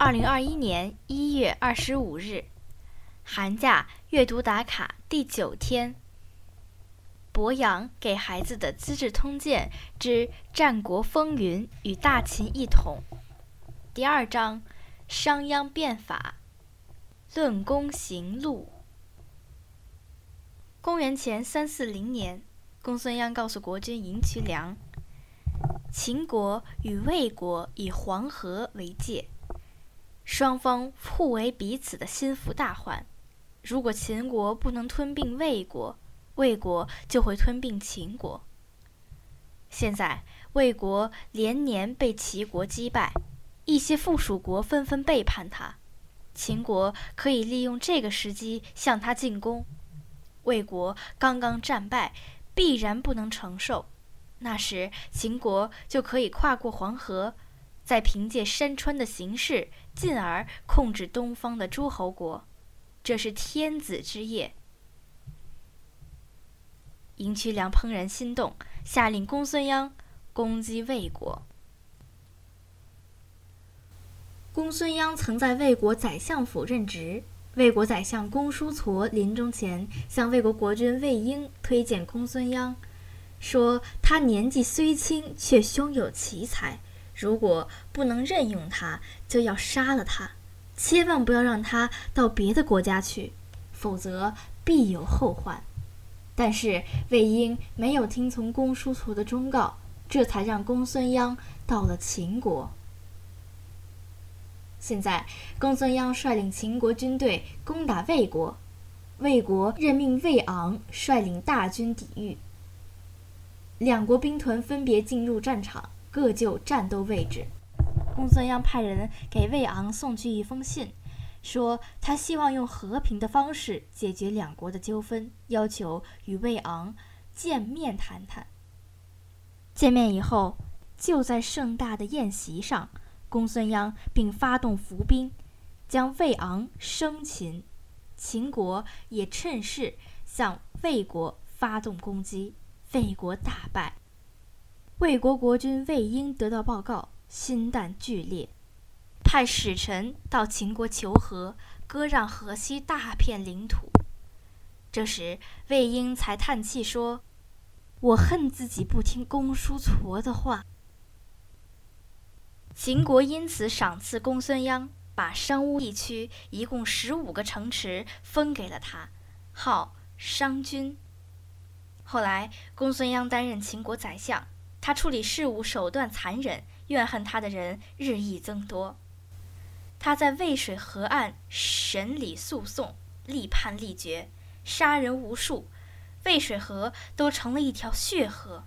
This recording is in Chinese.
二零二一年一月二十五日，寒假阅读打卡第九天。博洋给孩子的《资治通鉴之战国风云与大秦一统》第二章：商鞅变法。论功行录。公元前三四零年，公孙鞅告诉国君赢渠梁，秦国与魏国以黄河为界。双方互为彼此的心腹大患。如果秦国不能吞并魏国，魏国就会吞并秦国。现在魏国连年被齐国击败，一些附属国纷纷背叛他，秦国可以利用这个时机向他进攻。魏国刚刚战败，必然不能承受，那时秦国就可以跨过黄河。再凭借山川的形势，进而控制东方的诸侯国，这是天子之业。赢渠梁怦然心动，下令公孙鞅攻击魏国。公孙鞅曾在魏国宰相府任职，魏国宰相公叔痤临终前向魏国国君魏婴推荐公孙鞅，说他年纪虽轻，却胸有奇才。如果不能任用他，就要杀了他，千万不要让他到别的国家去，否则必有后患。但是魏婴没有听从公叔痤的忠告，这才让公孙鞅到了秦国。现在，公孙鞅率领秦国军队攻打魏国，魏国任命魏昂率领大军抵御，两国兵团分别进入战场。各就战斗位置。公孙鞅派人给魏昂送去一封信，说他希望用和平的方式解决两国的纠纷，要求与魏昂见面谈谈。见面以后，就在盛大的宴席上，公孙鞅并发动伏兵，将魏昂生擒。秦国也趁势向魏国发动攻击，魏国大败。魏国国君魏婴得到报告，心胆俱裂，派使臣到秦国求和，割让河西大片领土。这时，魏婴才叹气说：“我恨自己不听公叔痤的话。”秦国因此赏赐公孙鞅，把商巫地区一共十五个城池分给了他，号商君。后来，公孙鞅担任秦国宰相。他处理事务手段残忍，怨恨他的人日益增多。他在渭水河岸审理诉讼，立判立决，杀人无数，渭水河都成了一条血河。